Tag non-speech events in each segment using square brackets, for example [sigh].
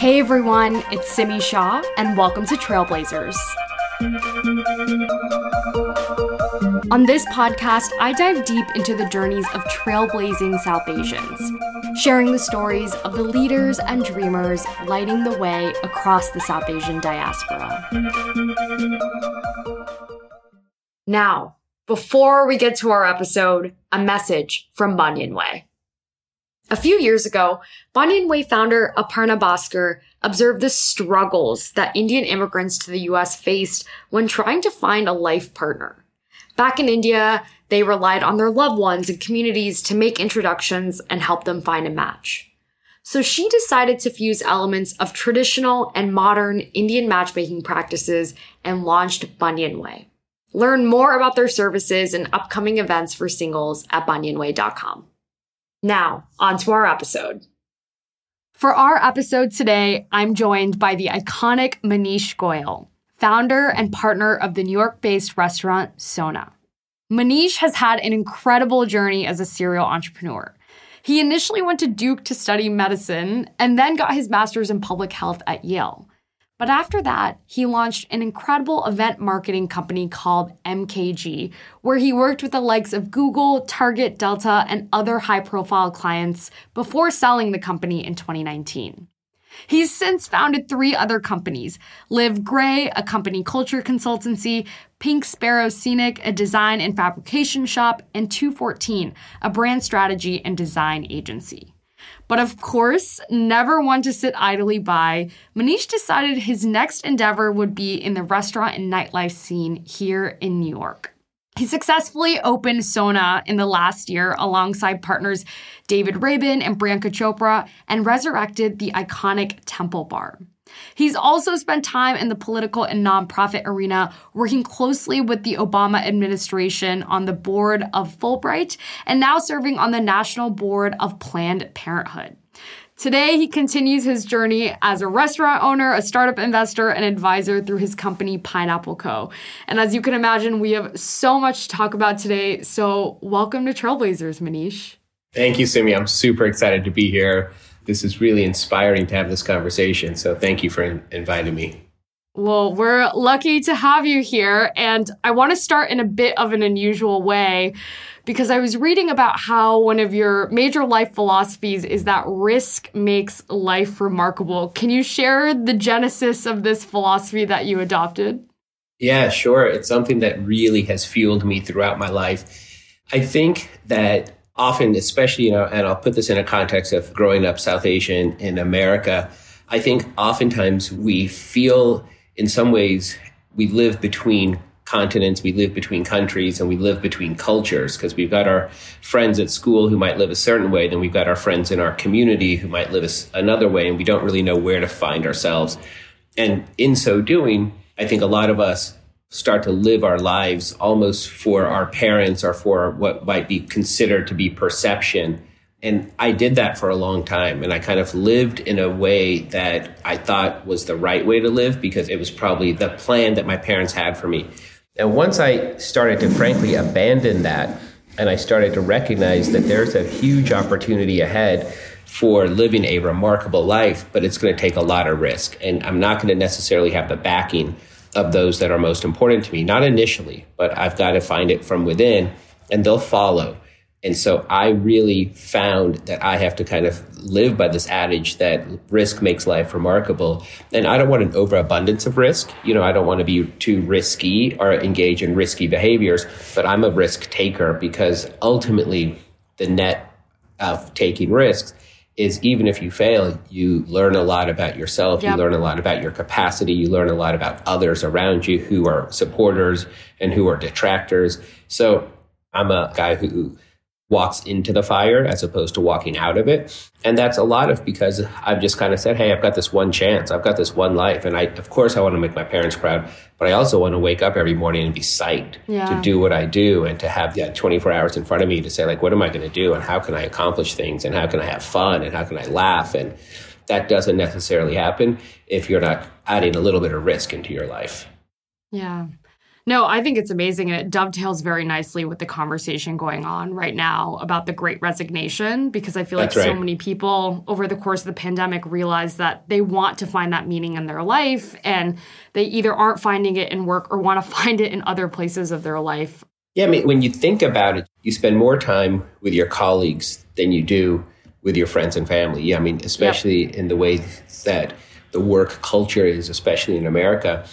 Hey everyone, it's Simi Shah, and welcome to Trailblazers. On this podcast, I dive deep into the journeys of trailblazing South Asians, sharing the stories of the leaders and dreamers lighting the way across the South Asian diaspora. Now, before we get to our episode, a message from Banyan Way. A few years ago, Banyan Way founder Aparna Bhaskar observed the struggles that Indian immigrants to the US faced when trying to find a life partner. Back in India, they relied on their loved ones and communities to make introductions and help them find a match. So she decided to fuse elements of traditional and modern Indian matchmaking practices and launched Banyan Way. Learn more about their services and upcoming events for singles at banyanway.com. Now, on to our episode. For our episode today, I'm joined by the iconic Maneesh Goyal, founder and partner of the New York based restaurant Sona. Maneesh has had an incredible journey as a serial entrepreneur. He initially went to Duke to study medicine and then got his master's in public health at Yale. But after that, he launched an incredible event marketing company called MKG, where he worked with the likes of Google, Target, Delta, and other high profile clients before selling the company in 2019. He's since founded three other companies Live Gray, a company culture consultancy, Pink Sparrow Scenic, a design and fabrication shop, and 214, a brand strategy and design agency. But of course, never one to sit idly by, Maneesh decided his next endeavor would be in the restaurant and nightlife scene here in New York. He successfully opened Sona in the last year alongside partners David Rabin and Priyanka Chopra and resurrected the iconic Temple Bar. He's also spent time in the political and nonprofit arena, working closely with the Obama administration on the board of Fulbright and now serving on the national board of Planned Parenthood. Today, he continues his journey as a restaurant owner, a startup investor, and advisor through his company, Pineapple Co. And as you can imagine, we have so much to talk about today. So, welcome to Trailblazers, Maneesh. Thank you, Simi. I'm super excited to be here this is really inspiring to have this conversation. So thank you for in- inviting me. Well, we're lucky to have you here. And I want to start in a bit of an unusual way because I was reading about how one of your major life philosophies is that risk makes life remarkable. Can you share the genesis of this philosophy that you adopted? Yeah, sure. It's something that really has fueled me throughout my life. I think that often, especially, you know, and I'll put this in a context of growing up South Asian in America, I think oftentimes we feel in some ways we live between continents, we live between countries, and we live between cultures because we've got our friends at school who might live a certain way, then we've got our friends in our community who might live another way, and we don't really know where to find ourselves. And in so doing, I think a lot of us start to live our lives almost for our parents or for what might be considered to be perception. And I did that for a long time. And I kind of lived in a way that I thought was the right way to live because it was probably the plan that my parents had for me. And once I started to frankly abandon that, and I started to recognize that there's a huge opportunity ahead for living a remarkable life, but it's going to take a lot of risk. And I'm not going to necessarily have the backing of those that are most important to me. Not initially, but I've got to find it from within and they'll follow. And so I really found that I have to kind of live by this adage that risk makes life remarkable. And I don't want an overabundance of risk. You know, I don't want to be too risky or engage in risky behaviors, but I'm a risk taker because ultimately the net of taking risks is even if you fail, you learn a lot about yourself. Yep. You learn a lot about your capacity. You learn a lot about others around you who are supporters and who are detractors. So I'm a guy who walks into the fire as opposed to walking out of it. And that's a lot of because I've just kind of said, Hey, I've got this one chance. I've got this one life. And I, of course, I want to make my parents proud, but I also want to wake up every morning and be psyched yeah. to do what I do and to have that 24 hours in front of me to say, like, what am I going to do? And how can I accomplish things? And how can I have fun? And how can I laugh? And that doesn't necessarily happen if you're not adding a little bit of risk into your life. Yeah. No, I think it's amazing. And it dovetails very nicely with the conversation going on right now about the great resignation, because I feel like That's so many people over the course of the pandemic realize that they want to find that meaning in their life and they either aren't finding it in work or [laughs] want to find it in other places of their life. Yeah, I mean, when you think about it, you spend more time with your colleagues than you do with your friends and family. Yeah, I mean, especially in the way that the work culture is, especially in America.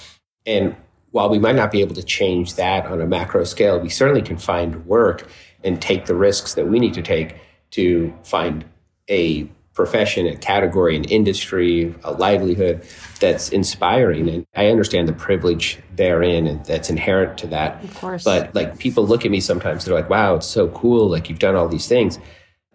And while we might not be able to change that on a macro scale, we certainly can find work and take the risks that we need to take to find a profession, a category, an industry, a livelihood that's inspiring. And I understand the privilege therein and that's inherent to that. Of course. But like people look at me sometimes, they're like, wow, it's so cool. Like you've done all these things.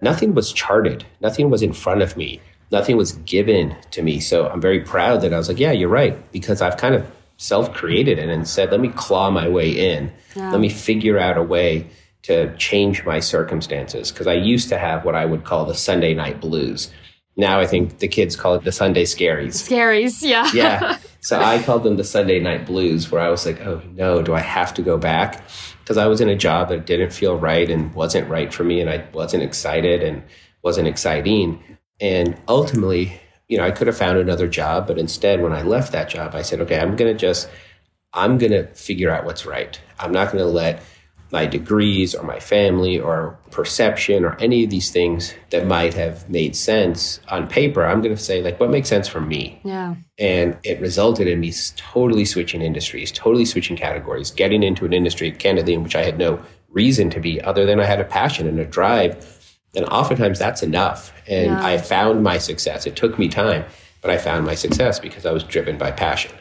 Nothing was charted, nothing was in front of me, nothing was given to me. So I'm very proud that I was like, yeah, you're right, because I've kind of self created it and said, let me claw my way in, let me figure out a way to change my circumstances. Because I used to have what I would call the Sunday night blues. Now I think the kids call it the Sunday scaries Scaries, yeah. [laughs] yeah. [laughs] So I called them the Sunday night blues, where I was like, oh no, do I have to go back? Because I was in a job that didn't feel right and wasn't right for me, and I wasn't excited and wasn't exciting. And ultimately, you know, I could have found another job, but instead, when I left that job, I said, okay, I'm going to just, I'm going to figure out what's right. I'm not going to let my degrees or my family or perception or any of these things that might have made sense on paper. I'm going to say, like, what makes sense for me? Yeah. And it resulted in me totally switching industries, totally switching categories, getting into an industry, candidly, in which I had no reason to be other than I had a passion and a drive. And oftentimes that's enough. And Yeah. I found my success. It took me time, but I found my success because I was driven by passion.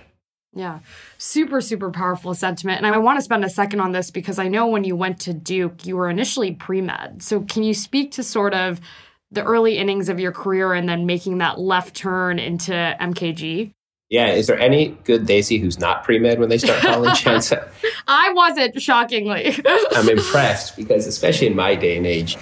Yeah. Super, super powerful sentiment. And I want to spend a second on this because I know when you went to Duke, you were initially pre med. So can you speak to sort of the early innings of your career and then making that left turn into MKG? Yeah. Is there any good Desi who's not pre med when they start college? [laughs] I wasn't, shockingly. I'm impressed because, especially in my day and age,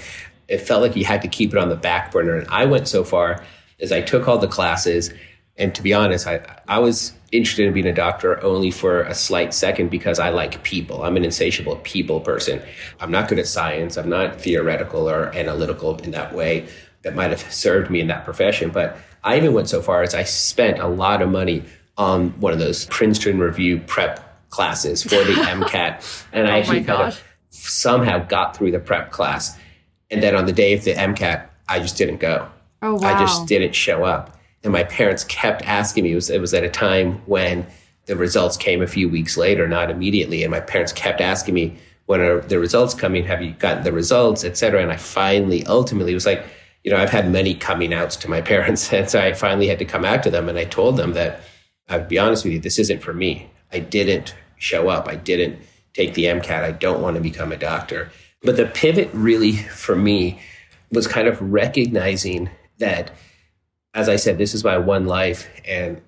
it felt like you had to keep it on the back burner. And I went so far as I took all the classes. And to be honest, I, I was interested in being a doctor only for a slight second because I like people. I'm an insatiable people person. I'm not good at science. I'm not theoretical or analytical in that way that might have served me in that profession. But I even went so far as I spent a lot of money on one of those Princeton Review prep classes for the [laughs] MCAT. And I Oh my actually kind of somehow got through the prep class. And then on the day of the MCAT, I just didn't go. Oh, wow. I just didn't show up. And my parents kept asking me. It was, it was at a time when the results came a few weeks later, not immediately. And my parents kept asking me, when are the results coming? Have you gotten the results, et cetera? And I finally, ultimately, was like, you know, I've had many coming outs to my [laughs] parents. And so I finally had to come out to them. And I told them that, I'll be honest with you, this isn't for me. I didn't show up. I didn't take the MCAT. I don't want to become a doctor. But the pivot really for me was kind of recognizing that, as I said, this is my one life and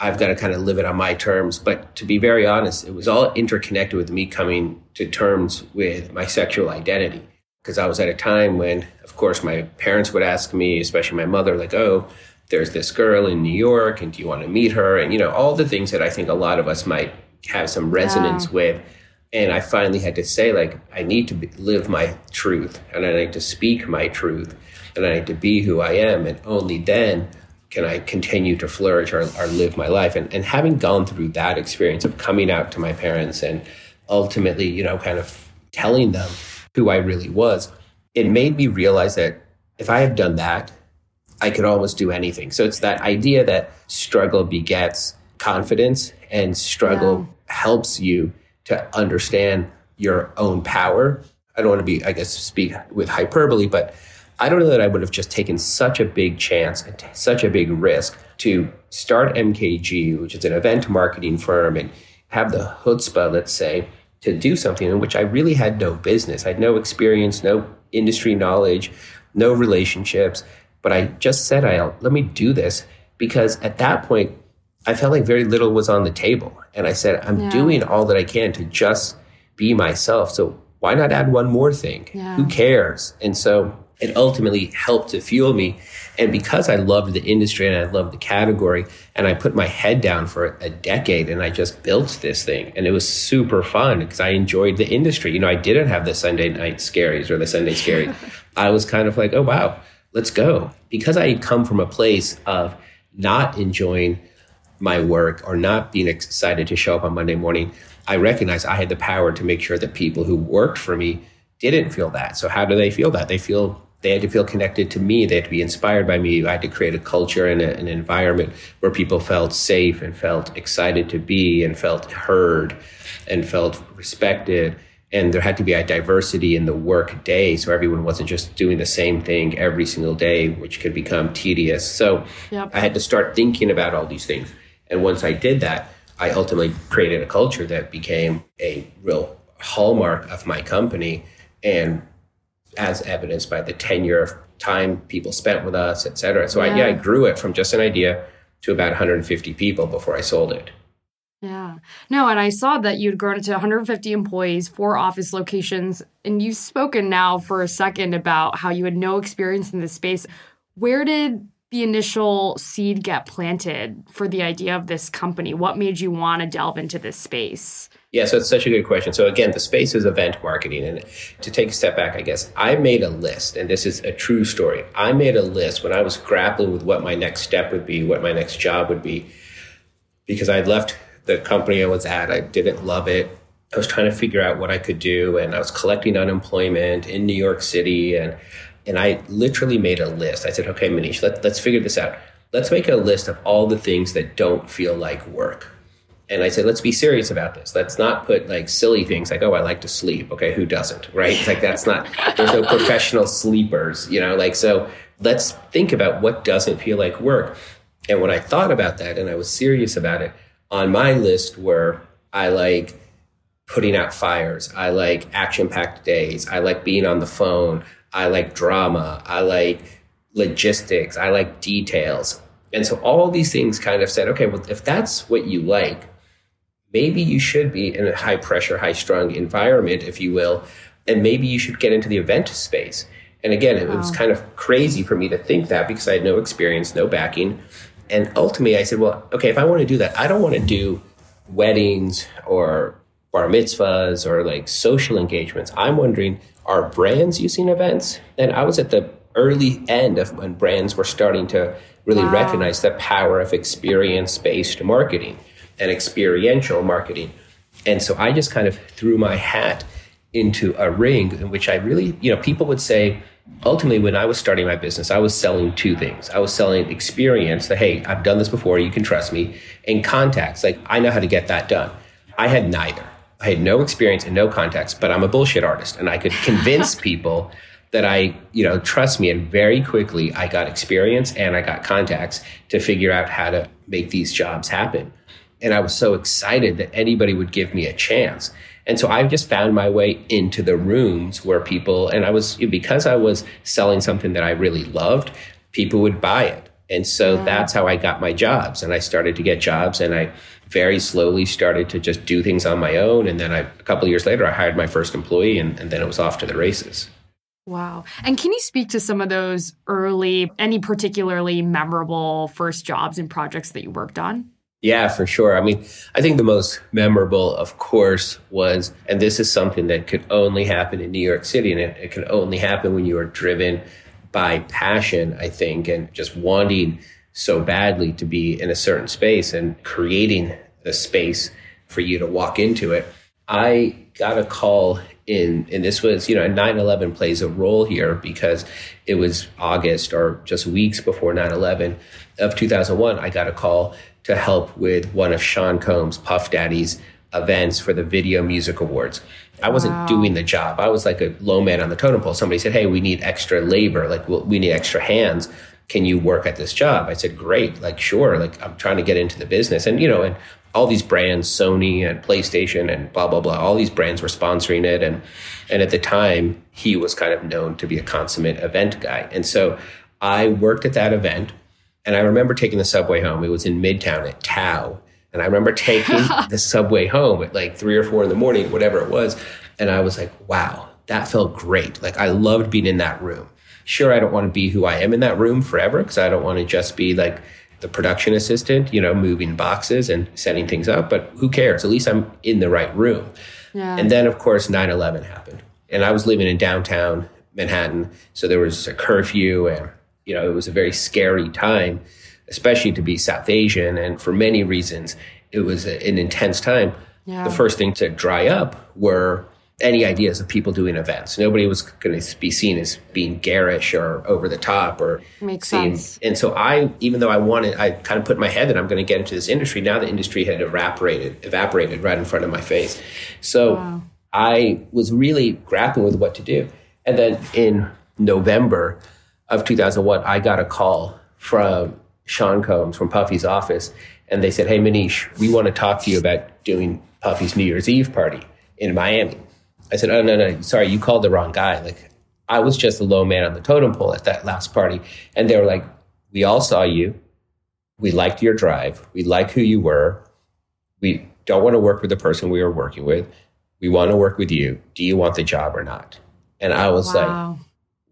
I've got to kind of live it on my terms. But to be very honest, it was all interconnected with me coming to terms with my sexual identity. Because I was at a time when, of course, my parents would ask me, especially my mother, like, oh, there's this girl in New York, and do you want to meet her? And, you know, all the things that I think a lot of us might have some resonance Yeah. with. And I finally had to say, like, I need to be, live my truth, and I need to speak my truth, and I need to be who I am. And only then can I continue to flourish or, or live my life? And, and having gone through that experience of coming out to my parents and ultimately, you know, kind of telling them who I really was, it made me realize that if I had done that, I could almost do anything. So it's that idea that struggle begets confidence and struggle helps you to understand your own power. I don't want to be, I guess, speak with hyperbole, but I don't know that I would have just taken such a big chance and t- such a big risk to start MKG, which is an event marketing firm, and have the chutzpah, let's say, to do something in which I really had no business. I had no experience, no industry knowledge, no relationships. But I just said, I'll let me do this because at that point, I felt like very little was on the table. And I said, I'm Yeah. doing all that I can to just be myself. So why not add one more thing? Yeah. Who cares? And so it ultimately helped to fuel me. And because I loved the industry and I loved the category, and I put my head down for a decade and I just built this thing. And it was super fun because I enjoyed the industry. You know, I didn't have the Sunday night scaries or the Sunday scaries. [laughs] I was kind of like, oh, wow, let's go. Because I had come from a place of not enjoying my work or not being excited to show up on Monday morning, I recognized I had the power to make sure that people who worked for me didn't feel that. So how do they feel that? They feel they had to feel connected to me. They had to be inspired by me. I had to create a culture and a, an environment where people felt safe and felt excited to be and felt heard and felt respected. And there had to be a diversity in the work day. So everyone wasn't just doing the same thing every single day, which could become tedious. So yep. I had to start thinking about all these things. And once I did that, I ultimately created a culture that became a real hallmark of my company. And as evidenced by the tenure of time people spent with us, et cetera. So yeah. I, yeah, I grew it from just an idea to about 150 people before I sold it. Yeah. No, and I saw that you'd grown it to 150 employees, four office locations, and you've spoken now for a second about how you had no experience in this space. Where did the initial seed get planted for the idea of this company? What made you want to delve into this space? Yeah, so it's such a good question. So again, the space is event marketing. And to take a step back, I guess, I made a list, and this is a true story. I made a list when I was grappling with what my next step would be, what my next job would be, because I'd left the company I was at. I didn't love it. I was trying to figure out what I could do, and I was collecting unemployment in New York City. And and I literally made a list. I said, okay, Maneesh, let, let's figure this out. Let's make a list of all the things that don't feel like work. And I said, let's be serious about this. Let's not put like silly things like, oh, I like to sleep. Okay, who doesn't, right? Like that's not, there's no professional sleepers, you know, like, so let's think about what doesn't feel like work. And when I thought about that and I was serious about it, on my list were I like putting out fires, I like action packed days, I like being on the phone, I like drama. I like logistics. I like details. And so all these things kind of said, okay, well, if that's what you like, maybe you should be in a high pressure, high strung environment, if you will, and maybe you should get into the event space. And again, it was kind of crazy for me to think that because I had no experience, no backing. And ultimately, I said, well, okay, if I want to do that, I don't want to do weddings or bar mitzvahs or like social engagements. I'm wondering, are brands using events? And I was at the early end of when brands were starting to really wow. recognize the power of experience based marketing and experiential marketing. And so I just kind of threw my hat into a ring in which I really, you know, people would say, ultimately, when I was starting my business, I was selling two things. I was selling experience that, hey, I've done this before, you can trust me, and contacts, like I know how to get that done. I had neither. I had no experience and no contacts, but I'm a bullshit artist and I could [laughs] convince people that I, you know, trust me. And very quickly, I got experience and I got contacts to figure out how to make these jobs happen. And I was so excited that anybody would give me a chance. And so I just found my way into the rooms where people, and I was, because I was selling something that I really loved, people would buy it. And so yeah. that's how I got my jobs. And I started to get jobs and I, very slowly started to just do things on my own. And then I, a couple of years later, I hired my first employee, and, and then it was off to the races. Wow. And can you speak to some of those early, any particularly memorable first jobs and projects that you worked on? Yeah, for sure. I mean, I think the most memorable, of course, was, and this is something that could only happen in New York City, and it, it can only happen when you are driven by passion, I think, and just wanting so badly to be in a certain space and creating the space for you to walk into it. I got a call in, and this was, you know, 9 11 plays a role here because it was August or just weeks before 9 11 of 2001. I got a call to help with one of Sean Combs, Puff Daddy's events for the Video Music Awards. I wasn't wow. doing the job. I was like a low man on the totem pole. Somebody said, Hey, we need extra labor. Like, we need extra hands can you work at this job? I said, great. Like, sure. Like, I'm trying to get into the business. And, you know, and all these brands, Sony and PlayStation and blah, blah, blah, all these brands were sponsoring it. And, and at the time, he was kind of known to be a consummate event guy. And so I worked at that event. And I remember taking the subway home. It was in Midtown at Tao. And I remember taking [laughs] the subway home at like three or four in the morning, whatever it was. And I was like, wow, that felt great. Like, I loved being in that room sure, I don't want to be who I am in that room forever because I don't want to just be like the production assistant, you know, moving boxes and setting things up. But who cares? At least I'm in the right room. Yeah. And then, of course, 9 11 happened. And I was living in downtown Manhattan. So there was a curfew and, you know, it was a very scary time, especially to be South Asian. And for many reasons, it was an intense time. Yeah. The first thing to dry up were any ideas of people doing events. Nobody was going to be seen as being garish or over the top or makes sense. And so I, even though I wanted, I kind of put in my head that I'm going to get into this industry. Now the industry had evaporated, evaporated right in front of my face. So wow. I was really grappling with what to do. And then in November of 2001, I got a call from Sean Combs from Puffy's office, and they said, "Hey, Maneesh, we want to talk to you about doing Puffy's New Year's Eve party in Miami." I said, "Oh no, no, sorry, you called the wrong guy. Like, I was just a low man on the totem pole at that last party." And they were like, "We all saw you. We liked your drive. We like who you were. We don't want to work with the person we were working with. We want to work with you. Do you want the job or not?" And I was wow. like,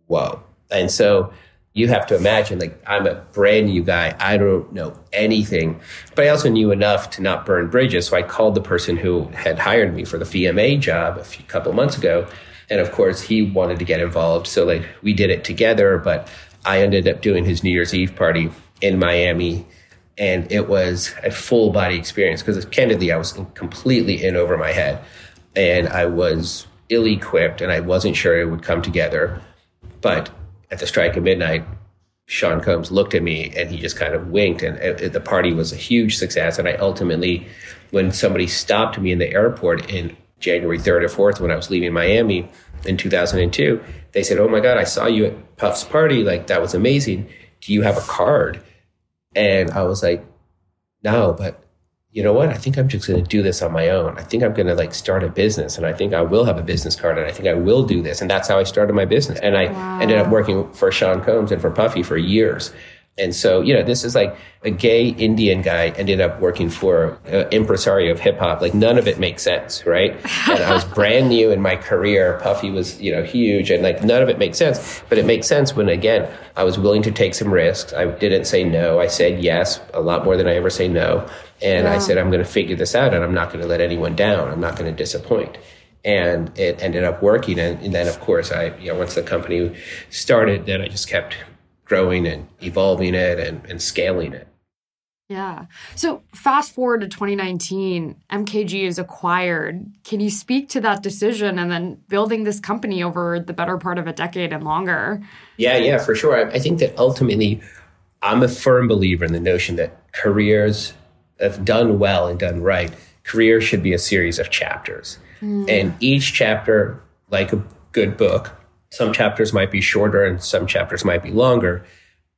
"Whoa!" And so you have to imagine like I'm a brand new guy. I don't know anything, but I also knew enough to not burn bridges. So I called the person who had hired me for the VMA job a few, couple months ago. And of course he wanted to get involved. So like we did it together, but I ended up doing his New Year's Eve party in Miami. And it was a full body experience because candidly, I was completely in over my head and I was ill equipped and I wasn't sure it would come together. But at the strike of midnight, Sean Combs looked at me and he just kind of winked, and it, the party was a huge success. And I ultimately, when somebody stopped me in the airport in January 3rd or 4th when I was leaving Miami in 2002, they said, Oh my God, I saw you at Puff's party. Like, that was amazing. Do you have a card? And I was like, No, but you know what? I think I'm just going to do this on my own. I think I'm going to like start a business and I think I will have a business card and I think I will do this. And that's how I started my business. And I wow. ended up working for Sean Combs and for Puffy for years. And so, you know, this is like a gay Indian guy ended up working for an impresario of hip hop. Like none of it makes sense, right? [laughs] And I was brand new in my career. Puffy was, you know, huge and like none of it makes sense. But it makes sense when again, I was willing to take some risks. I didn't say no. I said yes a lot more than I ever say no. And. I said, I'm going to figure this out and I'm not going to let anyone down. I'm not going to disappoint and it ended up working. And, and, then, of course, I, you know, once the company started, then I just kept growing and evolving it and, and scaling it. Yeah. So fast forward to 2019, MKG is acquired. Can you speak to that decision and then building this company over the better part of a decade and longer? Yeah, yeah, for sure. I think that ultimately, I'm a firm believer in the notion that careers, if done well and done right, career should be a series of chapters. Mm. And each chapter, like a good book, some chapters might be shorter and some chapters might be longer.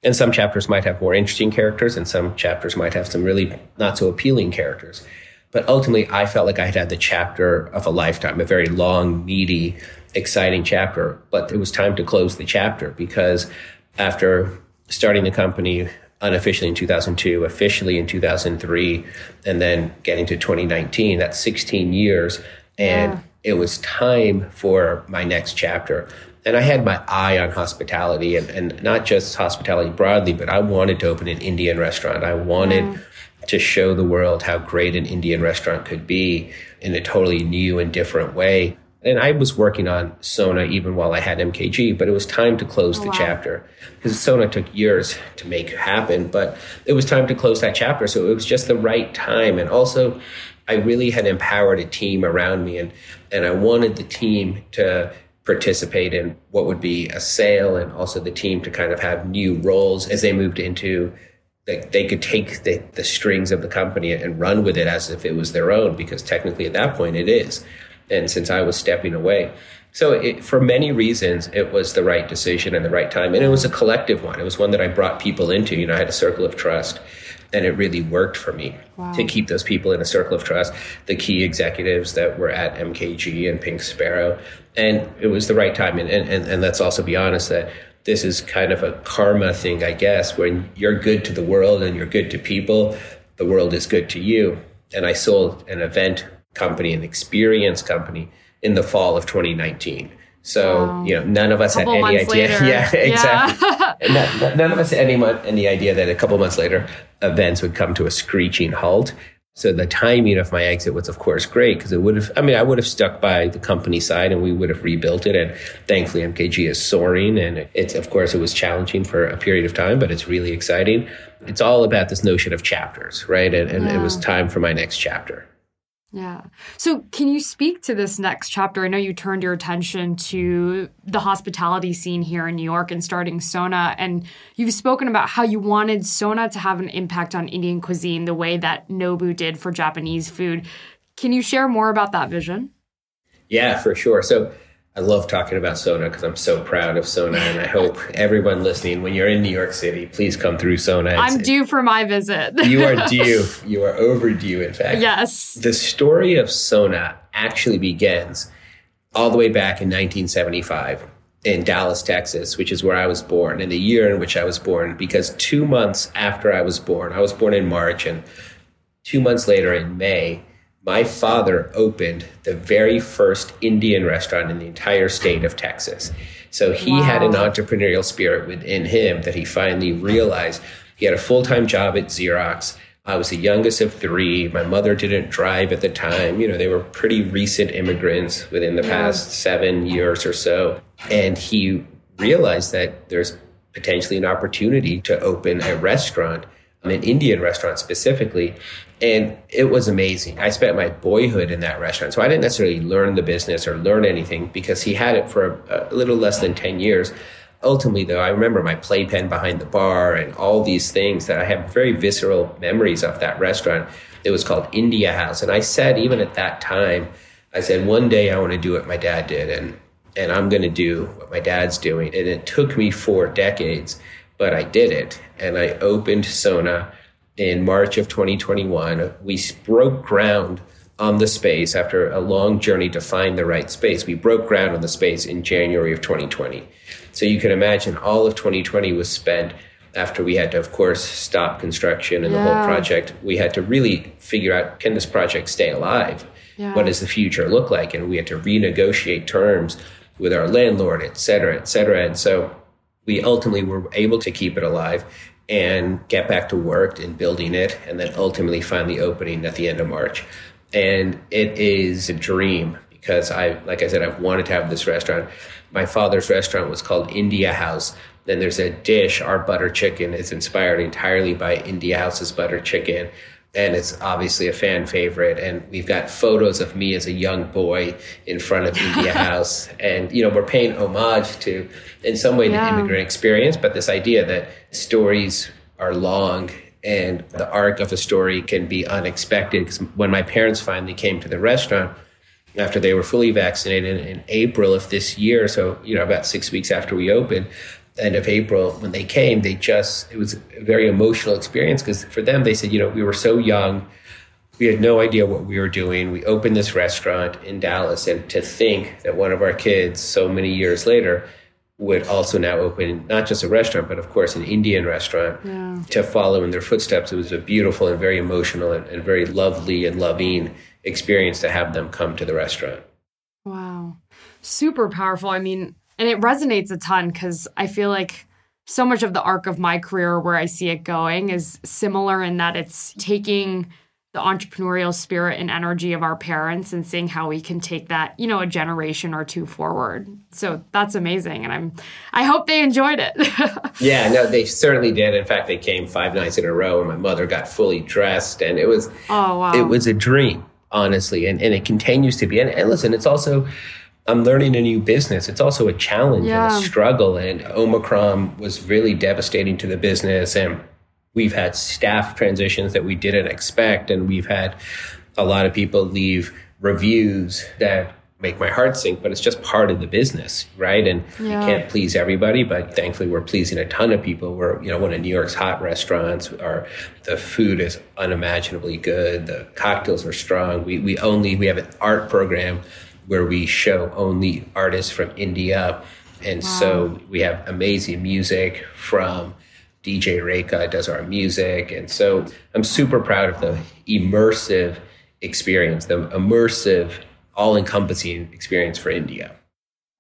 And some chapters might have more interesting characters and some chapters might have some really not so appealing characters. But ultimately, I felt like I had had the chapter of a lifetime, a very long, meaty, exciting chapter. But it was time to close the chapter because after starting the company unofficially in 2002, officially in 2003, and then getting to 2019, that's 16 years. And yeah. it was time for my next chapter and I had my eye on hospitality and, and not just hospitality broadly, but I wanted to open an Indian restaurant. I wanted mm. to show the world how great an Indian restaurant could be in a totally new and different way. And I was working on Sona even while I had MKG, but it was time to close oh, the wow. chapter because Sona took years to make happen, but it was time to close that chapter. So it was just the right time. And also, I really had empowered a team around me and, and I wanted the team to participate in what would be a sale and also the team to kind of have new roles as they moved into like they could take the, the strings of the company and run with it as if it was their own because technically at that point it is and since i was stepping away. So it, for many reasons it was the right decision and the right time. And it was a collective one. It was one that i brought people into. You know i had a circle of trust and it really worked for me wow. to keep those people in a circle of trust. The key executives that were at mkg and pink sparrow. And it was the right time. And, and, and let's also be honest that this is kind of a karma thing i guess. When you're good to the world and you're good to people the world is good to you. And i sold an event company an experience company in the fall of 2019 So Wow. you know, none of us had any idea. [laughs] later. Yeah, exactly. [laughs] Yeah. None, none of us had any any idea that a couple months later, events would come to a screeching halt. So the timing of my exit was, of course, great because it would have. I mean, I would have stuck by the company side, and we would have rebuilt it. And thankfully, MKG is soaring, and it's of course it was challenging for a period of time, but it's really exciting. It's all about this notion of chapters, right? And, and it was time for my next chapter. Yeah. So, can you speak to this next chapter? I know you turned your attention to the hospitality scene here in New York and starting Sona, and you've spoken about how you wanted Sona to have an impact on Indian cuisine the way that Nobu did for Japanese food. Can you share more about that vision? Yeah, for sure. So I love talking about Sona because I'm so proud of Sona, and I hope everyone listening, when you're in New York City, please come through Sona. I'm due for my visit. You are [laughs] due. You are overdue, in fact. yes. The story of Sona actually begins all the way back in 1975 in Dallas, Texas, which is where I was born, and the year in which I was born, because two months after I was born, I was born in March, and two months later in May, my father opened the very first Indian restaurant in the entire state of Texas. So he had an entrepreneurial spirit within him that he finally realized. He had a full time job at Xerox. I was the youngest of three. My mother didn't drive at the time. You know, they were pretty recent immigrants within the past seven years or so. And he realized that there's potentially an opportunity to open a restaurant, an Indian restaurant specifically. And it was amazing. I spent my boyhood in that restaurant. So I didn't necessarily learn the business or learn anything because he had it for a, a little less than 10 years. Ultimately, though, I remember my playpen behind the bar and all these things that I have very visceral memories of that restaurant. It was called India House. And I said, even at that time, I said, one day I want to do what my dad did. And and I'm going to do what my dad's doing. And it took me four decades, but I did it. And I opened Sona in March of 2021. We broke ground on the space after a long journey to find the right space. We broke ground on the space in January of 2020. So you can imagine all of 2020 was spent after we had to, of course, stop construction and the whole project. We had to really figure out can this project stay alive? Yeah. What does the future look like? And we had to renegotiate terms with our landlord, et cetera, et cetera. And so we ultimately were able to keep it alive and get back to work in building it and then ultimately finally opening at the end of March. And it is a dream because I, like I said, I've wanted to have this restaurant. My father's restaurant was called India House. Then there's a dish, our butter chicken is inspired entirely by India House's butter chicken. And it's obviously a fan favorite. And we've got photos of me as a young boy in front of India [laughs] House. And, you know, we're paying homage to, in some way, Yeah. the immigrant experience, but this idea that stories are long and the arc of a story can be unexpected. Because when my parents finally came to the restaurant, after they were fully vaccinated in April of this year, so, you know, about six weeks after we opened, end of April, when they came, they just, it was a very emotional experience because for them, they said, you know, we were so young. We had no idea what we were doing. We opened this restaurant in Dallas, and to think that one of our kids, so many years later, would also now open not just a restaurant, but of course an Indian restaurant Yeah. to follow in their footsteps. It was a beautiful and very emotional and, and very lovely and loving experience to have them come to the restaurant. Wow. Super powerful. I mean, and it resonates a ton because I feel like so much of the arc of my career where I see it going is similar in that it's taking the entrepreneurial spirit and energy of our parents and seeing how we can take that, you know, a generation or two forward. So that's amazing. And I'm I hope they enjoyed it. [laughs] Yeah, no, they certainly did. In fact, they came five nights in a row, and my mother got fully dressed, and it was oh wow. it was a dream, honestly, and, and it continues to be. And, and listen, it's also I'm learning a new business. It's also a challenge Yeah. and a struggle. And Omicron was really devastating to the business, and we've had staff transitions that we didn't expect, and we've had a lot of people leave reviews that make my heart sink, but it's just part of the business, right? And Yeah. you can't please everybody, but thankfully we're pleasing a ton of people. We're, you know, one of New York's hot restaurants. Our the food is unimaginably good. The cocktails are strong. We we only we have an art program where we show only artists from India. And so we have amazing music from DJ Rekha does our music. And so I'm super proud of the immersive experience, the immersive, all encompassing experience for India.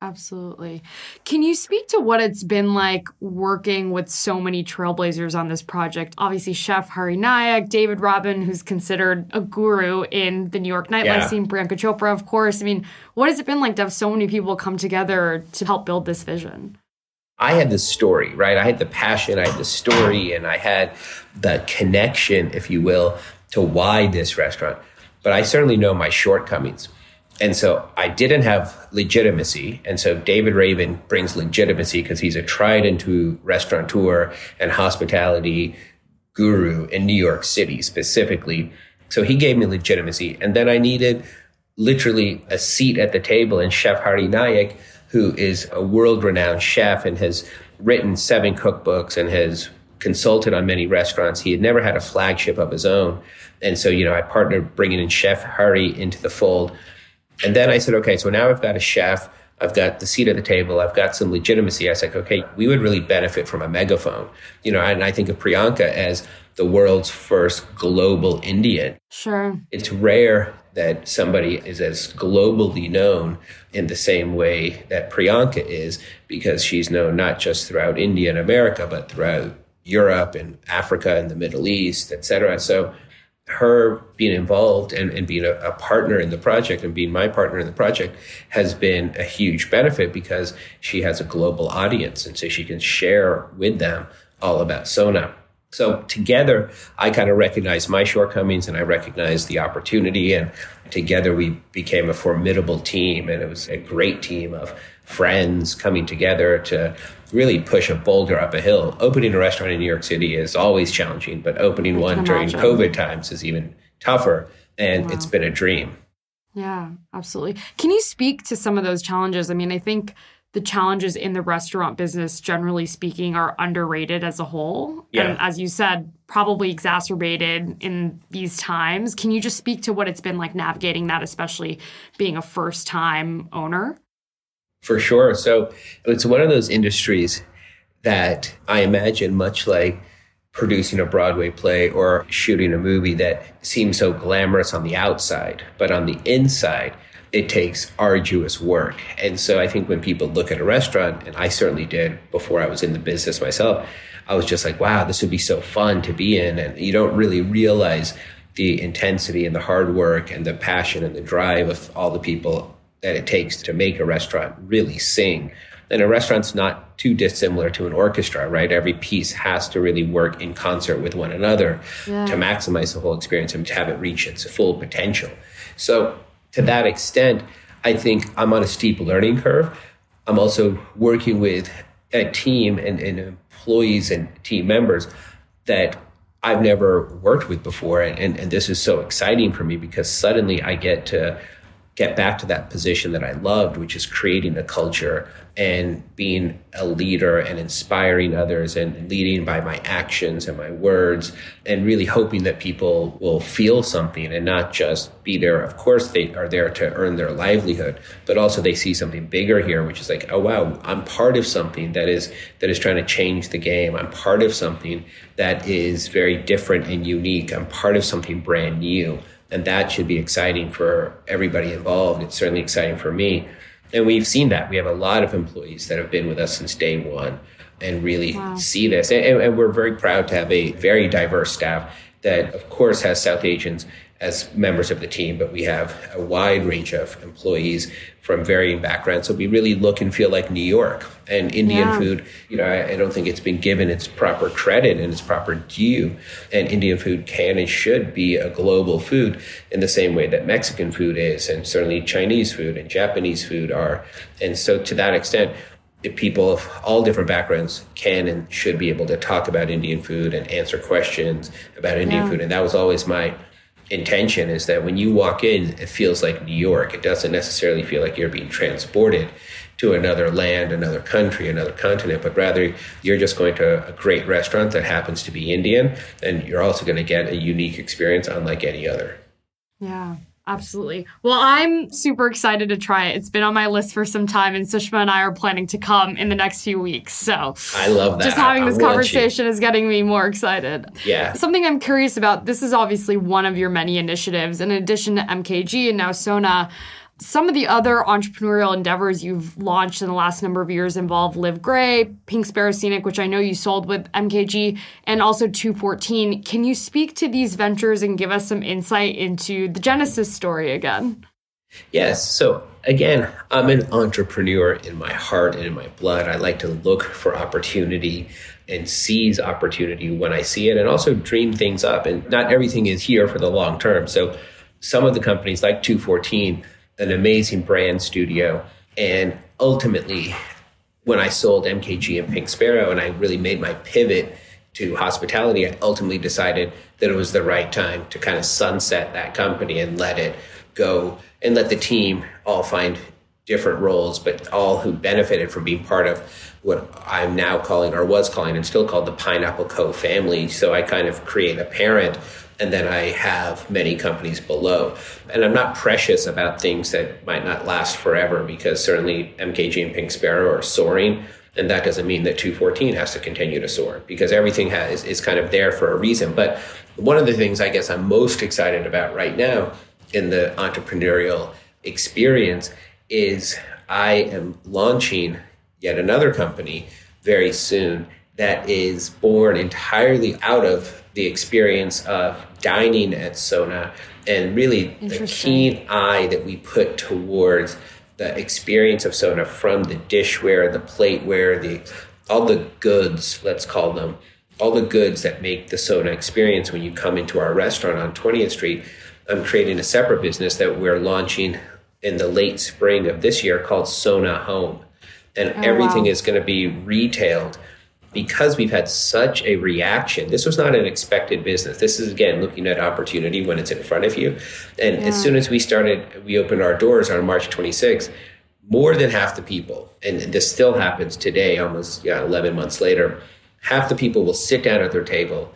Absolutely. Can you speak to what it's been like working with so many trailblazers on this project? Obviously, Chef Hari Nayak, David Rabin, who's considered a guru in the New York nightlife yeah. scene, Priyanka Chopra, of course. I mean, what has it been like to have so many people come together to help build this vision? I had the story, right? I had the passion, I had the story, and I had the connection, if you will, to why this restaurant. But I certainly know my shortcomings. And so I didn't have legitimacy. And so David Rabin brings legitimacy because he's a tried and true restaurateur and hospitality guru in New York City specifically. So he gave me legitimacy. And then I needed literally a seat at the table. And Chef Hari Nayak, who is a world renowned chef and has written seven cookbooks and has consulted on many restaurants, he had never had a flagship of his own. And so, you know, I partnered bringing in Chef Hari into the fold and then I said, okay, so now I've got a chef. I've got the seat at the table. I've got some legitimacy. I was like, okay, we would really benefit from a megaphone. You know, and I think of Priyanka as the world's first global Indian. Sure. It's rare that somebody is as globally known in the same way that Priyanka is because she's known not just throughout India and America, but throughout Europe and Africa and the Middle East, et cetera. So her being involved and, and being a, a, partner in the project and being my partner in the project has been a huge benefit because she has a global audience. And so she can share with them all about Sona. So together, I kind of recognize my shortcomings and I recognize the opportunity. And together we became a formidable team. And it was a great team of friends coming together to really push a boulder up a hill. Opening a restaurant in New York City is always challenging, but opening one during COVID times is even tougher. And wow. it's been a dream. Yeah, absolutely. Can you speak to some of those challenges? I mean, I think the challenges in the restaurant business, generally speaking, are underrated as a whole. Yeah. And as you said, probably exacerbated in these times. Can you just speak to what it's been like navigating that, especially being a first time owner? For sure. So it's one of those industries that I imagine, much like producing a Broadway play or shooting a movie that seems so glamorous on the outside, but on the inside, it takes arduous work. And so I think when people look at a restaurant, and I certainly did before I was in the business myself, I was just like, wow, this would be so fun to be in. And you don't really realize the intensity and the hard work and the passion and the drive of all the people that it takes to make a restaurant really sing. And a restaurant's not too dissimilar to an orchestra, right? Every piece has to really work in concert with one another yeah. to maximize the whole experience and to have it reach its full potential. So, to that extent, I think I'm on a steep learning curve. I'm also working with a team and, and employees and team members that I've never worked with before. And, and, and this is so exciting for me because suddenly I get to get back to that position that I loved, which is creating a culture and being a leader and inspiring others and leading by my actions and my words and really hoping that people will feel something and not just be there. Of course, they are there to earn their livelihood, but also they see something bigger here, which is like, oh wow, I'm part of something that is that is trying to change the game. I'm part of something that is very different and unique. I'm part of something brand new. And that should be exciting for everybody involved. It's certainly exciting for me. And we've seen that. We have a lot of employees that have been with us since day one and really wow. see this. And, and, we're very proud to have a very diverse staff that, of course, has South Asians as members of the team, but we have a wide range of employees from varying backgrounds. So we really look and feel like New York. And Indian yeah. food, you know, I, I, don't think it's been given its proper credit and its proper due. And Indian food can and should be a global food in the same way that Mexican food is, and certainly Chinese food and Japanese food are. And so to that extent, people of all different backgrounds can and should be able to talk about Indian food and answer questions about Indian yeah. food. And that was always my intention is that when you walk in, it feels like New York. It doesn't necessarily feel like you're being transported to another land, another country, another continent, but rather you're just going to a great restaurant that happens to be Indian, and you're also going to get a unique experience unlike any other. Yeah. Absolutely. Well, I'm super excited to try it. It's been on my list for some time, and Sushma and I are planning to come in the next few weeks. So I love that. Just having this conversation is getting me more excited. Yeah. Something I'm curious about this is obviously one of your many initiatives. In addition to MKG and now Sona, Some of the other entrepreneurial endeavors you've launched in the last number of years involve Live Gray, Pink Sparrow Scenic, which I know you sold with MKG, and also 214. Can you speak to these ventures and give us some insight into the Genesis story again? Yes. So again, I'm an entrepreneur in my heart and in my blood. I like to look for opportunity and seize opportunity when I see it and also dream things up. And not everything is here for the long term. So some of the companies like 214, an amazing brand studio, and ultimately when I sold MKG and Pink Sparrow and I really made my pivot to hospitality, I ultimately decided that it was the right time to kind of sunset that company and let it go and let the team all find different roles, but all who benefited from being part of what I'm now calling or was calling and still called the Pineapple Co family. So I kind of create a parent and then I have many companies below. And I'm not precious about things that might not last forever because certainly MKG and Pink Sparrow are soaring. And that doesn't mean that 214 has to continue to soar because everything has, is kind of there for a reason. But one of the things I guess I'm most excited about right now in the entrepreneurial experience is I am launching yet another company very soon that is born entirely out of the experience of dining at Sona and really the keen eye that we put towards the experience of Sona from the dishware, the plateware, the all the goods, let's call them, all the goods that make the Sona experience when you come into our restaurant on 20th Street I'm creating a separate business that we're launching in the late spring of this year called Sona Home. And oh, everything wow. is going to be retailed because we've had such a reaction. This was not an expected business. This is again looking at opportunity when it's in front of you. And yeah. as soon as we started, we opened our doors on March 26th. More than half the people, and this still happens today, almost yeah, 11 months later, half the people will sit down at their table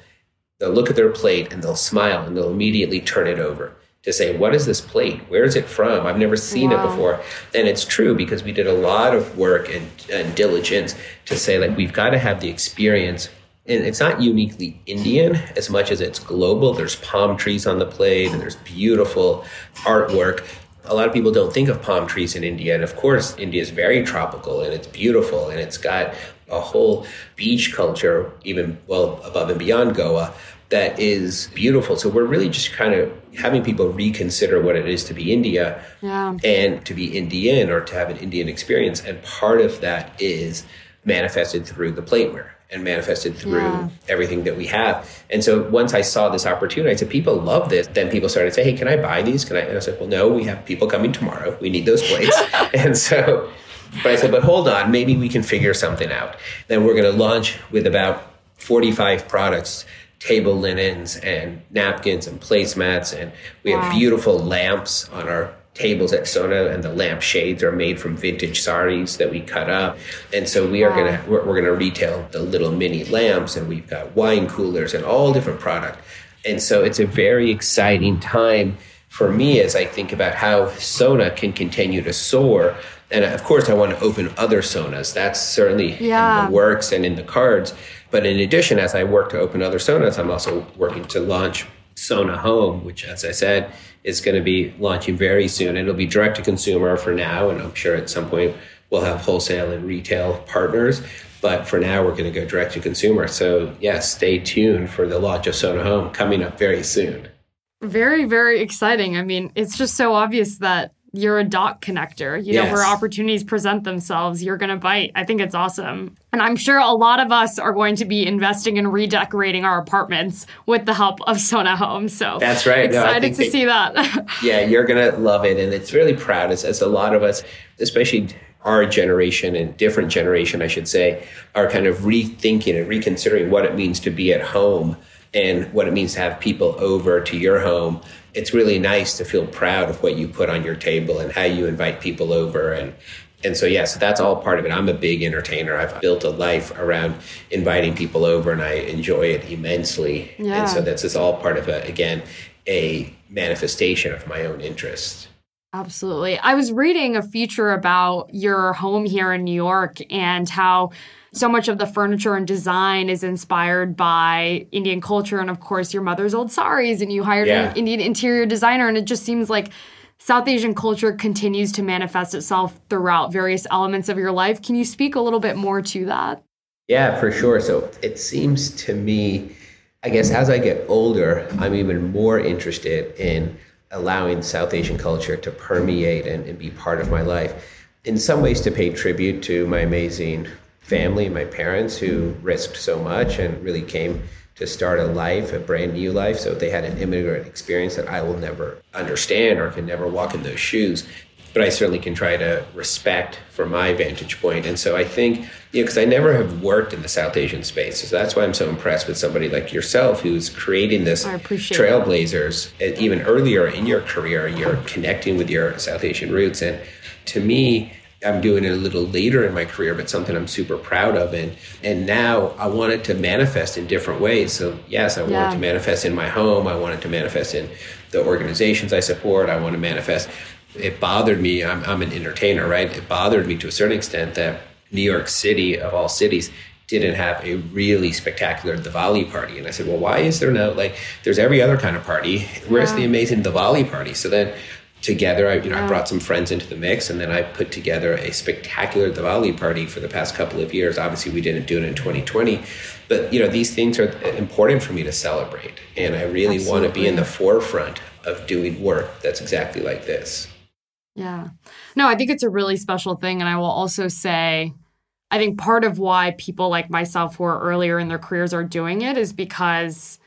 They'll look at their plate and they'll smile and they'll immediately turn it over to say, What is this plate? Where is it from? I've never seen wow. it before. And it's true because we did a lot of work and, and diligence to say, like, we've got to have the experience. And it's not uniquely Indian as much as it's global. There's palm trees on the plate and there's beautiful artwork. A lot of people don't think of palm trees in India. And of course, India is very tropical and it's beautiful and it's got a whole beach culture, even well above and beyond Goa that is beautiful. So we're really just kind of having people reconsider what it is to be India yeah. and to be Indian or to have an Indian experience. And part of that is manifested through the plateware and manifested through yeah. everything that we have. And so once I saw this opportunity, I said, people love this. Then people started to say, hey, can I buy these? Can I? And I said, well, no, we have people coming tomorrow. We need those plates. [laughs] and so, but I said, but hold on, maybe we can figure something out. Then we're going to launch with about 45 products table linens and napkins and placemats. And we wow. have beautiful lamps on our tables at Sona, and the lamp shades are made from vintage saris that we cut up. And so we are wow. gonna we're, we're, gonna retail the little mini lamps, and we've got wine coolers and all different product. And so it's a very exciting time for me as I think about how Sona can continue to soar. And of course, I want to open other Sonas. That's certainly yeah. in the works and in the cards. But in addition, as I work to open other Sonas, I'm also working to launch Sona Home, which, as I said, is going to be launching very soon. It'll be direct to consumer for now, and I'm sure at some point we'll have wholesale and retail partners. But for now, we're going to go direct to consumer. So, yes, stay tuned for the launch of Sona Home coming up very soon. Very, very exciting. I mean, it's just so obvious that you're a dot connector. You yes. know, where opportunities present themselves, you're going to bite. I think it's awesome. And I'm sure a lot of us are going to be investing in redecorating our apartments with the help of Sona Home. So that's right. Excited no, to they, see that. [laughs] yeah, you're going to love it. And it's really proud as, as a lot of us, especially our generation and different generation, I should say, are kind of rethinking and reconsidering what it means to be at home and what it means to have people over to your home it's really nice to feel proud of what you put on your table and how you invite people over and and so yeah so that's all part of it. I'm a big entertainer. I've built a life around inviting people over and i enjoy it immensely. Yeah. and so that's is all part of a, again a manifestation of my own interest absolutely i was reading a feature about your home here in new york and how so much of the furniture and design is inspired by Indian culture and of course your mother's old saris and you hired yeah. an Indian interior designer and it just seems like South Asian culture continues to manifest itself throughout various elements of your life. Can you speak a little bit more to that? Yeah, for sure. So it seems to me, I guess as I get older, I'm even more interested in allowing South Asian culture to permeate and, and be part of my life. In some ways, to pay tribute to my amazing family, my parents who risked so much and really came to start a life, a brand new life. So they had an immigrant experience that I will never understand or can never walk in those shoes. But I certainly can try to respect from my vantage point. And so I think, you know, because I never have worked in the South Asian space. So that's why I'm so impressed with somebody like yourself who's creating this trailblazers. That. Even earlier in your career, you're connecting with your South Asian roots. And to me, I'm doing it a little later in my career, but something I'm super proud of. And and now I want it to manifest in different ways. So yes, I yeah. want it to manifest in my home. I want it to manifest in the organizations I support. I want to manifest. It bothered me. I'm, I'm an entertainer, right? It bothered me to a certain extent that New York City, of all cities, didn't have a really spectacular Diwali party. And I said, well, why is there no, like, there's every other kind of party. Where's yeah. the amazing Diwali party? So then together. I, you know, I brought some friends into the mix, and then I put together a spectacular Diwali party for the past couple of years. Obviously, we didn't do it in 2020, but you know, these things are important for me to celebrate, and I really Absolutely. want to be in the forefront of doing work that's exactly like this. Yeah, no, I think it's a really special thing, and I will also say. I think part of why people like myself who are earlier in their careers are doing it is because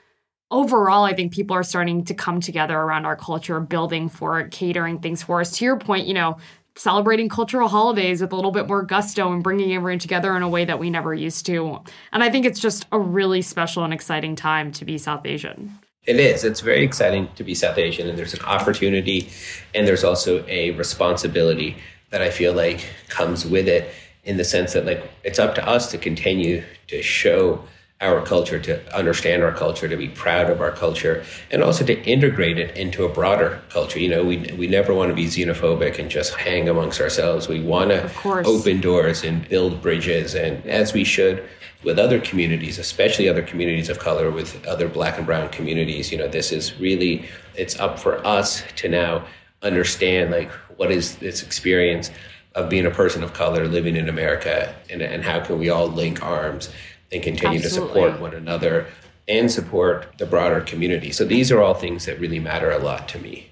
overall, I think people are starting to come together around our culture, building for it, catering things for us. To your point, you know, celebrating cultural holidays with a little bit more gusto and bringing everyone together in a way that we never used to. And I think it's just a really special and exciting time to be South Asian. It is. It's very exciting to be South Asian, and there's an opportunity and there's also a responsibility that I feel like comes with it in the sense that like it's up to us to continue to show our culture, to understand our culture, to be proud of our culture, and also to integrate it into a broader culture. You know, we we never want to be xenophobic and just hang amongst ourselves. We want to open doors and build bridges, and as we should with other communities, especially other communities of color, with other Black and Brown communities. You know, this is really it's up for us to now understand like what is this experience of being a person of color living in America, and and how can we all link arms and continue Absolutely. to support one another and support the broader community. So these are all things that really matter a lot to me.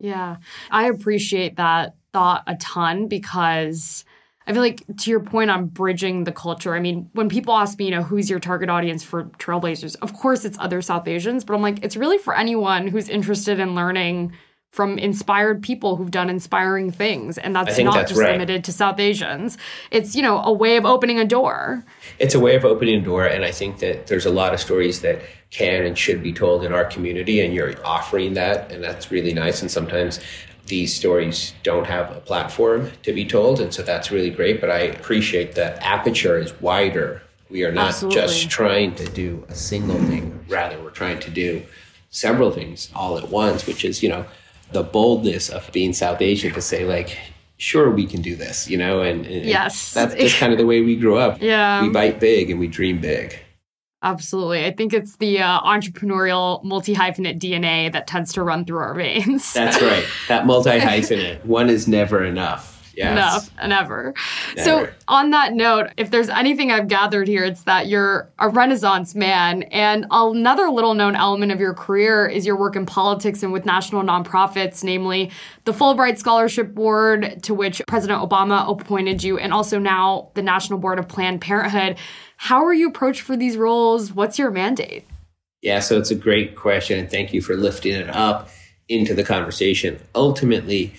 Yeah. I appreciate that thought a ton because I feel like to your point on bridging the culture. I mean, when people ask me, you know, who's your target audience for Trailblazers, of course it's other South Asians, but I'm like, it's really for anyone who's interested in learning from inspired people who've done inspiring things and that's not that's just right. limited to south asians it's you know a way of opening a door it's a way of opening a door and i think that there's a lot of stories that can and should be told in our community and you're offering that and that's really nice and sometimes these stories don't have a platform to be told and so that's really great but i appreciate that aperture is wider we are not Absolutely. just trying to do a single thing rather we're trying to do several things all at once which is you know the boldness of being South Asian to say like, sure, we can do this, you know, and, and yes, that's just kind of the way we grew up. [laughs] Yeah, we bite big and we dream big. Absolutely. I think it's the uh, entrepreneurial multi hyphenate DNA that tends to run through our veins. That's right. That [laughs] multi hyphenate. One is never enough yes. enough and ever. Never. So, on that note, if there's anything I've gathered here, it's that you're a Renaissance man. And another little known element of your career is your work in politics and with national nonprofits, namely the Fulbright Scholarship Board, to which President Obama appointed you, and also now the National Board of Planned Parenthood. How are you approached for these roles? What's your mandate? Yeah, so it's a great question, and thank you for lifting it up into the conversation. Ultimately,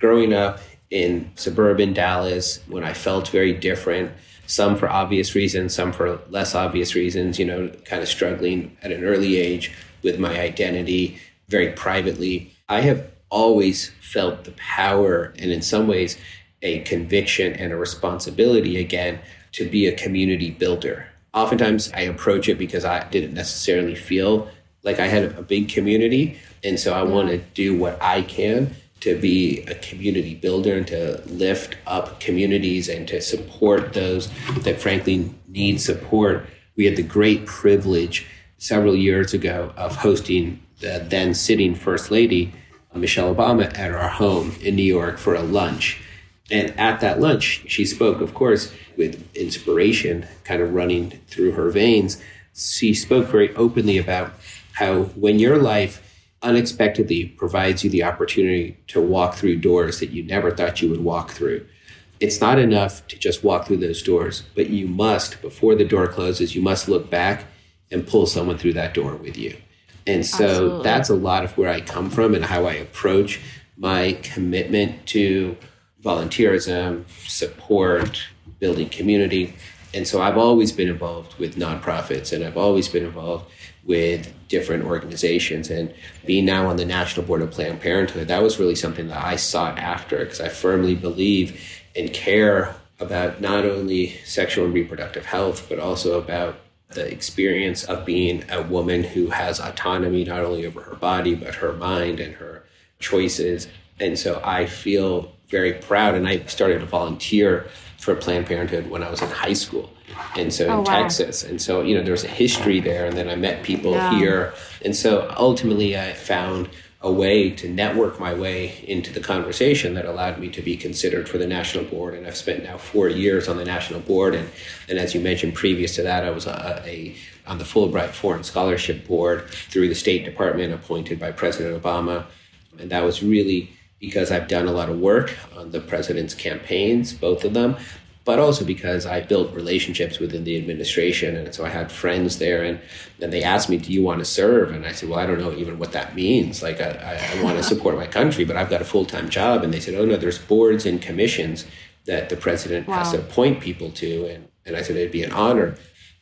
growing up in suburban Dallas when I felt very different, some for obvious reasons, some for less obvious reasons, you know, kind of struggling at an early age with my identity very privately. I have always felt the power and, in some ways, a conviction and a responsibility again to be a community builder. Oftentimes, I approach it because I didn't necessarily feel like I had a big community. And so I want to do what I can to be a community builder and to lift up communities and to support those that frankly need support. We had the great privilege several years ago of hosting the then sitting First Lady, Michelle Obama at our home in New York for a lunch. And at that lunch, she spoke, of course, with inspiration kind of running through her veins. She spoke very openly about how when your life unexpectedly provides you the opportunity to walk through doors that you never thought you would walk through, it's not enough to just walk through those doors, but you must, before the door closes, you must look back and pull someone through that door with you. And so Absolutely. that's a lot of where I come from and how I approach my commitment to volunteerism, support, building community. And so I've always been involved with nonprofits and I've always been involved with different organizations. And being now on the National Board of Planned Parenthood, that was really something that I sought after because I firmly believe and care about not only sexual and reproductive health, but also about the experience of being a woman who has autonomy not only over her body, but her mind and her choices. And so I feel very proud. And I started to volunteer for Planned Parenthood when I was in high school. And so oh, in wow. Texas. And so, you know, there's a history there. And then I met people yeah. here. And so ultimately, I found a way to network my way into the conversation that allowed me to be considered for the national board. And I've spent now four years on the national board. And, and as you mentioned, previous to that, I was a, a on the Fulbright Foreign Scholarship Board through the State Department, appointed by President Obama. And that was really because I've done a lot of work on the president's campaigns, both of them, but also because I built relationships within the administration. And so I had friends there and, and they asked me, do you want to serve? And I said, well, I don't know even what that means. Like I, I, want to support my country, but I've got a full-time job. And they said, oh no, there's boards and commissions that the president wow. has to appoint people to. And, and I said, it'd be an honor.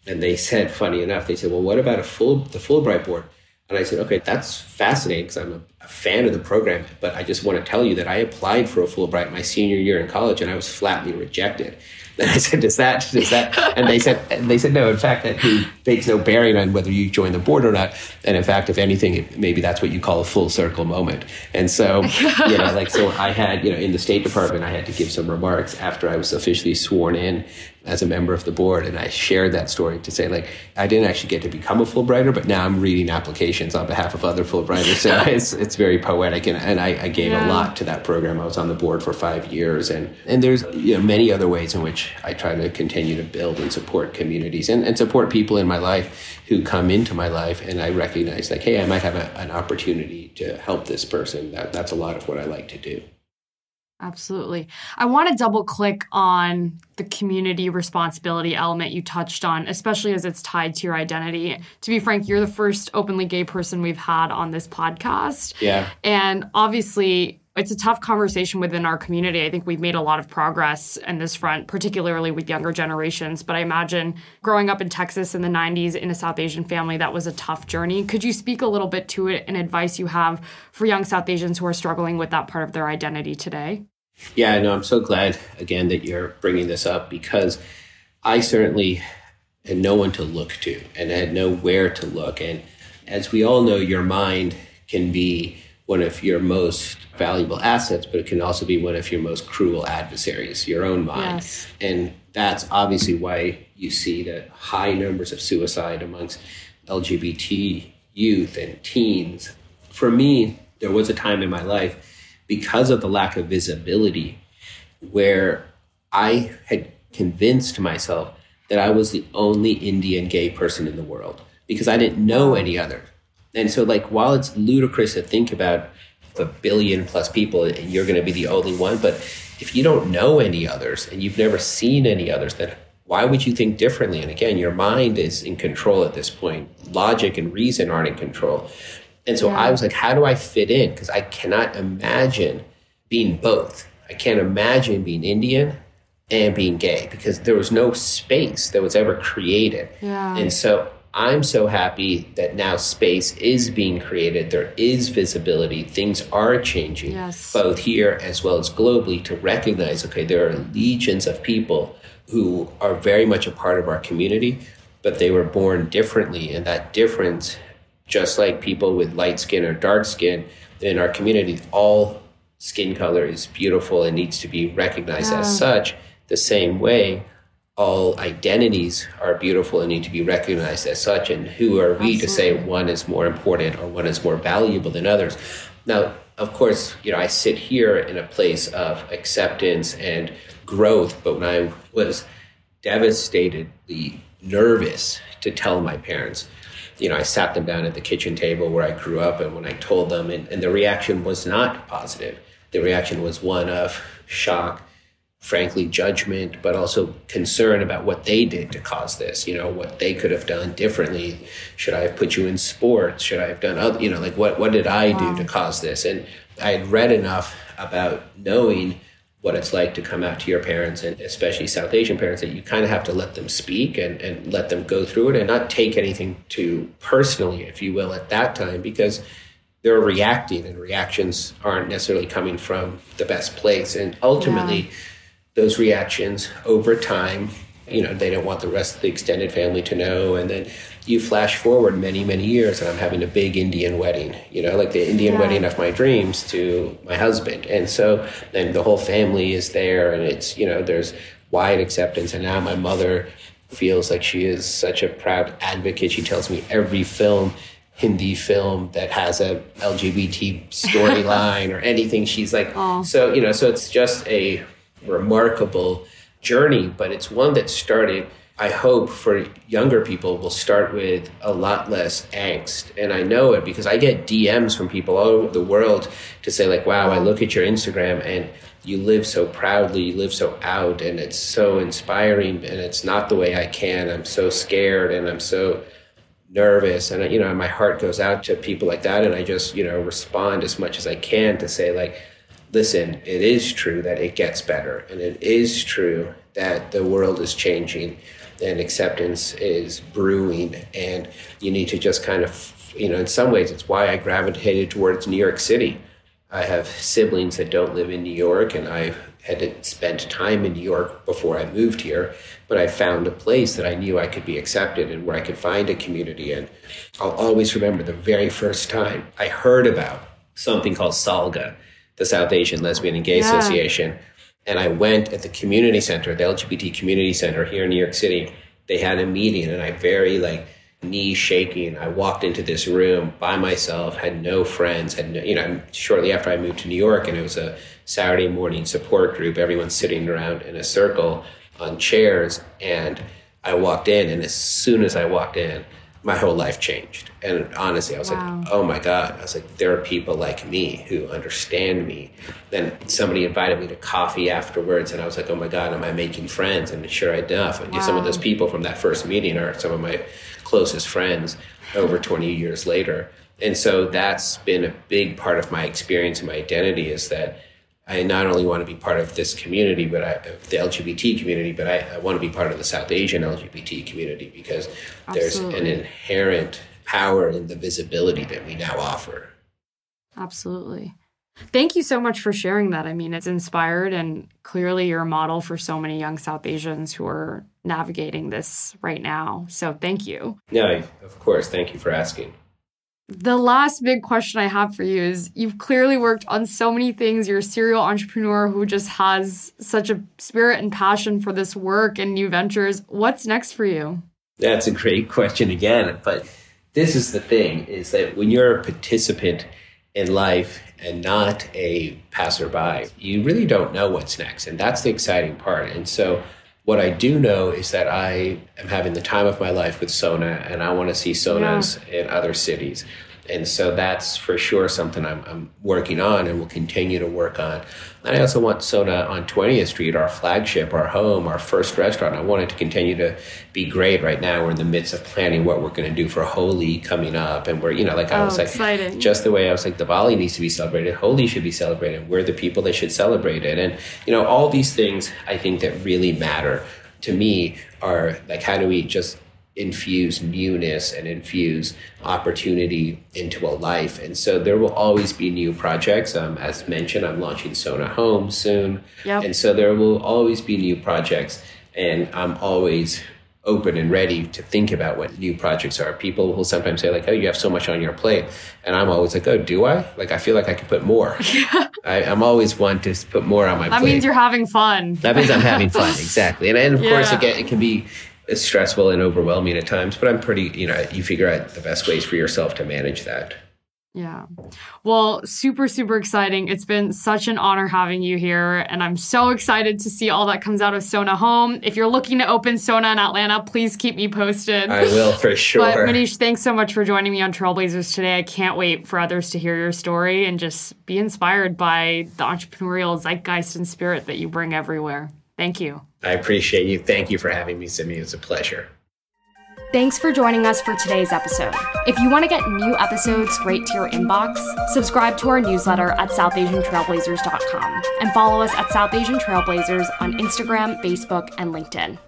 And they said, funny enough, they said, well, what about a full, the Fulbright board? And I said, okay, that's fascinating because I'm a, a, fan of the program. But I just want to tell you that I applied for a Fulbright my senior year in college and I was flatly rejected. [laughs] And I said, does that, does that? [laughs] And they said, and they said, no, in fact, that takes no bearing on whether you join the board or not. And in fact, if anything, maybe that's what you call a full circle moment. And so, [laughs] you know, like, so I had, you know, in the State Department, I had to give some remarks after I was officially sworn in as a member of the board. And I shared that story to say, like, I didn't actually get to become a Fulbrighter, but now I'm reading applications on behalf of other Fulbrighters. So [laughs] it's, it's very poetic. And, and I, I gave yeah. a lot to that program. I was on the board for five years. And, and there's you know, many other ways in which I try to continue to build and support communities and, and support people in my life who come into my life. And I recognize, like, hey, I might have a, an opportunity to help this person. That, that's a lot of what I like to do. Absolutely. I want to double click on the community responsibility element you touched on, especially as it's tied to your identity. To be frank, you're the first openly gay person we've had on this podcast. Yeah. And obviously, it's a tough conversation within our community. I think we've made a lot of progress in this front, particularly with younger generations. But I imagine growing up in Texas in the 90s in a South Asian family, that was a tough journey. Could you speak a little bit to it and advice you have for young South Asians who are struggling with that part of their identity today? Yeah, no, I'm so glad again that you're bringing this up because I certainly had no one to look to and I had nowhere to look. And as we all know, your mind can be one of your most valuable assets, but it can also be one of your most cruel adversaries, your own mind. Yes. And that's obviously why you see the high numbers of suicide amongst LGBT youth and teens. For me, there was a time in my life because of the lack of visibility where I had convinced myself that I was the only Indian gay person in the world because I didn't know any other. And so, like, while it's ludicrous to think about a billion plus people and you're going to be the only one, but if you don't know any others and you've never seen any others, then why would you think differently? And again, your mind is in control at this point. Logic and reason aren't in control. And so yeah. I was like, how do I fit in? Because I cannot imagine being both. I can't imagine being Indian and being gay because there was no space that was ever created. Yeah. And so I'm so happy that now space is being created. There is visibility. Things are changing, yes. both here as well as globally, to recognize okay, there are legions of people who are very much a part of our community, but they were born differently. And that difference, just like people with light skin or dark skin in our community, all skin color is beautiful and needs to be recognized yeah. as such the same way all identities are beautiful and need to be recognized as such. And who are we Absolutely. to say one is more important or one is more valuable than others? Now, of course, you know, I sit here in a place of acceptance and growth, but when I was devastatedly nervous to tell my parents, you know, I sat them down at the kitchen table where I grew up, and when I told them, and, and the reaction was not positive. The reaction was one of shock, frankly, judgment, but also concern about what they did to cause this, you know, what they could have done differently. Should I have put you in sports? Should I have done other, you know, like what, what did I wow. do to cause this? And I had read enough about knowing what it's like to come out to your parents and especially South Asian parents that you kind of have to let them speak and, and let them go through it and not take anything too personally, if you will, at that time because they're reacting and reactions aren't necessarily coming from the best place. And ultimately, yeah. Those reactions over time, you know, they don't want the rest of the extended family to know. And then you flash forward many, many years, and I'm having a big Indian wedding, you know, like the Indian yeah. wedding of my dreams to my husband. And so, and the whole family is there, and it's, you know, there's wide acceptance. And now my mother feels like she is such a proud advocate. She tells me every film Hindi film that has a LGBT storyline [laughs] or anything. She's like, Aww. so, you know, so it's just a remarkable journey, but it's one that started, I hope for younger people will start with a lot less angst. And I know it because I get DMs from people all over the world to say like, wow, I look at your Instagram and you live so proudly, you live so out and it's so inspiring and it's not the way I can. I'm so scared and I'm so nervous and you know my heart goes out to people like that and i just you know respond as much as i can to say like listen it is true that it gets better and it is true that the world is changing and acceptance is brewing and you need to just kind of you know in some ways it's why i gravitated towards new york city i have siblings that don't live in new york and i had spent time in new york before i moved here but I found a place that I knew I could be accepted and where I could find a community. And I'll always remember the very first time I heard about something called SALGA, the South Asian Lesbian and Gay yeah. Association. And I went at the community center, the LGBT community center here in New York City. They had a meeting and I very like knees shaking. I walked into this room by myself, had no friends, had no, you know, shortly after I moved to New York and it was a Saturday morning support group, everyone sitting around in a circle on chairs and I walked in and as soon as I walked in, my whole life changed. And honestly, I was wow. like, oh my God. I was like, there are people like me who understand me. Then somebody invited me to coffee afterwards, and I was like, oh my God, am I making friends? And sure enough, wow. some of those people from that first meeting are some of my closest friends over 20 years later. And so that's been a big part of my experience and my identity is that I not only want to be part of this community, but I, the LGBT community, but I, I, want to be part of the South Asian LGBT community because Absolutely. there's an inherent power in the visibility that we now offer. Absolutely. Thank you so much for sharing that. I mean, it's inspired and clearly you're a model for so many young South Asians who are navigating this right now. So thank you. No, of course. Thank you for asking. The last big question I have for you is you've clearly worked on so many things. You're a serial entrepreneur who just has such a spirit and passion for this work and new ventures. What's next for you? That's a great question again. But this is the thing is that when you're a participant in life and not a passerby, you really don't know what's next. And that's the exciting part. And so what I do know is that I am having the time of my life with Sona, and I want to see Sonas yeah. in other cities. And so that's for sure something I'm, I'm, working on and will continue to work on. And I also want Sona on 20th Street, our flagship, our home, our first restaurant. I want it to continue to be great. Right now, we're in the midst of planning what we're going to do for Holi coming up. And we're, you know, like I oh, was like, exciting. just the way I was like, Diwali needs to be celebrated, Holi should be celebrated. We're the people that should celebrate it. And, you know, all these things I think that really matter to me are like, how do we just infuse newness and infuse opportunity into a life. And so there will always be new projects. Um, as mentioned, I'm launching Sona Home soon. Yep. And so there will always be new projects. And I'm always open and ready to think about what new projects are. People will sometimes say like, "Oh, you have so much on your plate," and I'm always like, "Oh, do I? Like, I feel like I could put more." [laughs] I, am always one to put more on my that plate. That means you're having fun. That means I'm having [laughs] fun, exactly. And, and of yeah. course, again, it can be stressful and overwhelming at times, but I'm pretty, you know, you figure out the best ways for yourself to manage that. Yeah. Well, super, super exciting. It's been such an honor having you here. And I'm so excited to see all that comes out of Sona Home. If you're looking to open Sona in Atlanta, please keep me posted. I will for [laughs] sure. But Maneesh, thanks so much for joining me on Trailblazers today. I can't wait for others to hear your story and just be inspired by the entrepreneurial zeitgeist and spirit that you bring everywhere. Thank you. I appreciate you. Thank you for having me, Simi. It's a pleasure. Thanks for joining us for today's episode. If you want to get new episodes straight to your inbox, subscribe to our newsletter at southasiantrailblazers.com and follow us at South Asian Trailblazers on Instagram, Facebook, and LinkedIn.